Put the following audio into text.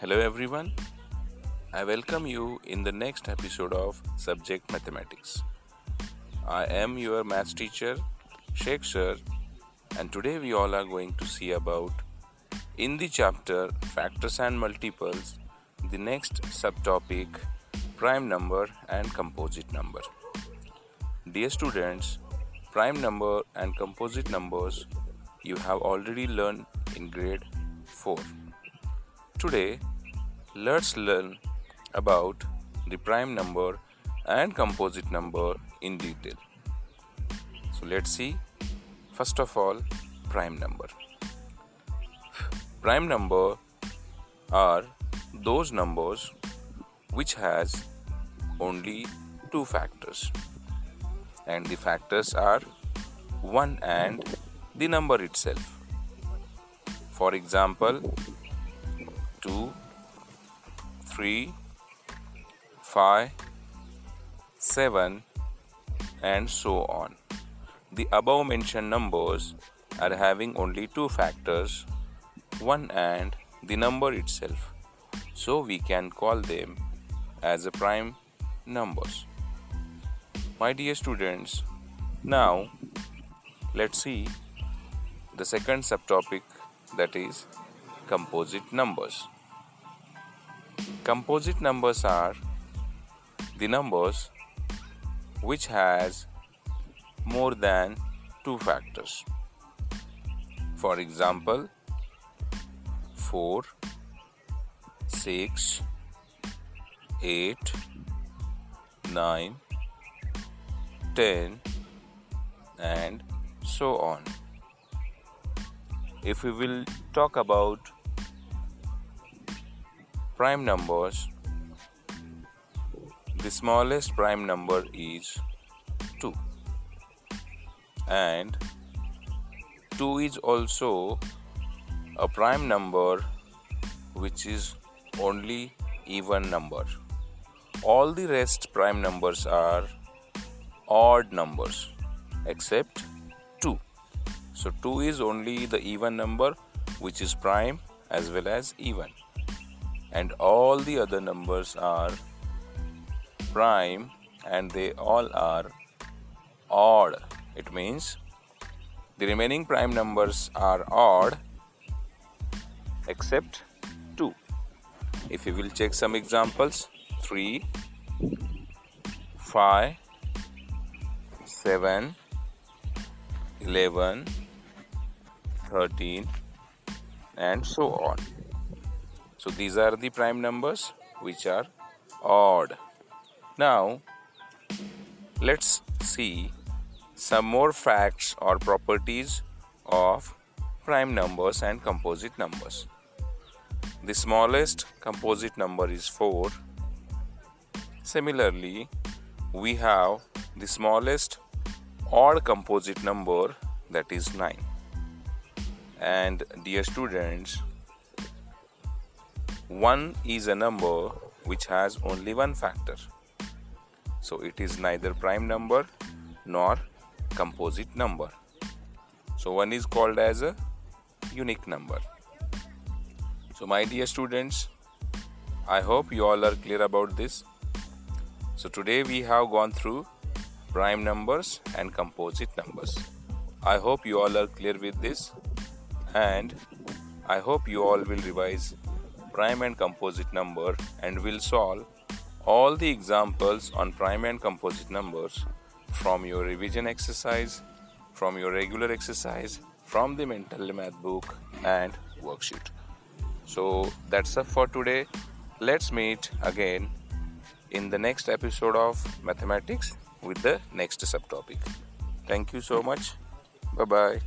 Hello everyone. I welcome you in the next episode of Subject Mathematics. I am your maths teacher, Sheikh Sir, and today we all are going to see about in the chapter Factors and Multiples, the next subtopic Prime Number and Composite Number. Dear students, prime number and composite numbers you have already learned in grade 4. Today, let's learn about the prime number and composite number in detail. So let's see. First of all, prime number. Prime number are those numbers which has only two factors and the factors are 1 and the number itself. For example, 2, 3, 5, 7, and so on. The above mentioned numbers are having only two factors 1 and the number itself. So we can call them as a prime numbers. My dear students, now let's see the second subtopic that is composite numbers. Composite numbers are the numbers which has more than two factors. For example, 4, 6, 8, 9, 10 and so on. If we will talk about prime numbers, the smallest prime number is 2 and 2 is also a prime number which is only even number. All the rest prime numbers are odd numbers except 2. So 2 is only the even number which is prime as well as even. And all the other numbers are prime and they all are odd. It means the remaining prime numbers are odd except 2. If you will check some examples 3, 5, 7, 11, 13, and so on. So these are the prime numbers which are odd. Now let's see some more facts or properties of prime numbers and composite numbers. The smallest composite number is 4. Similarly, we have the smallest odd composite number that is 9 and dear students 1 is a number which has only one factor. So it is neither prime number nor composite number. So 1 is called as a unique number. So my dear students i hope you all are clear about this. So today we have gone through prime numbers and composite numbers. I hope you all are clear with this and I hope you all will revise prime and composite number and will solve all the examples on prime and composite numbers from your revision exercise, from your regular exercise, from the mental math book and worksheet. So that's up for today. Let's meet again in the next episode of mathematics with the next subtopic. Thank you so much. Bye bye.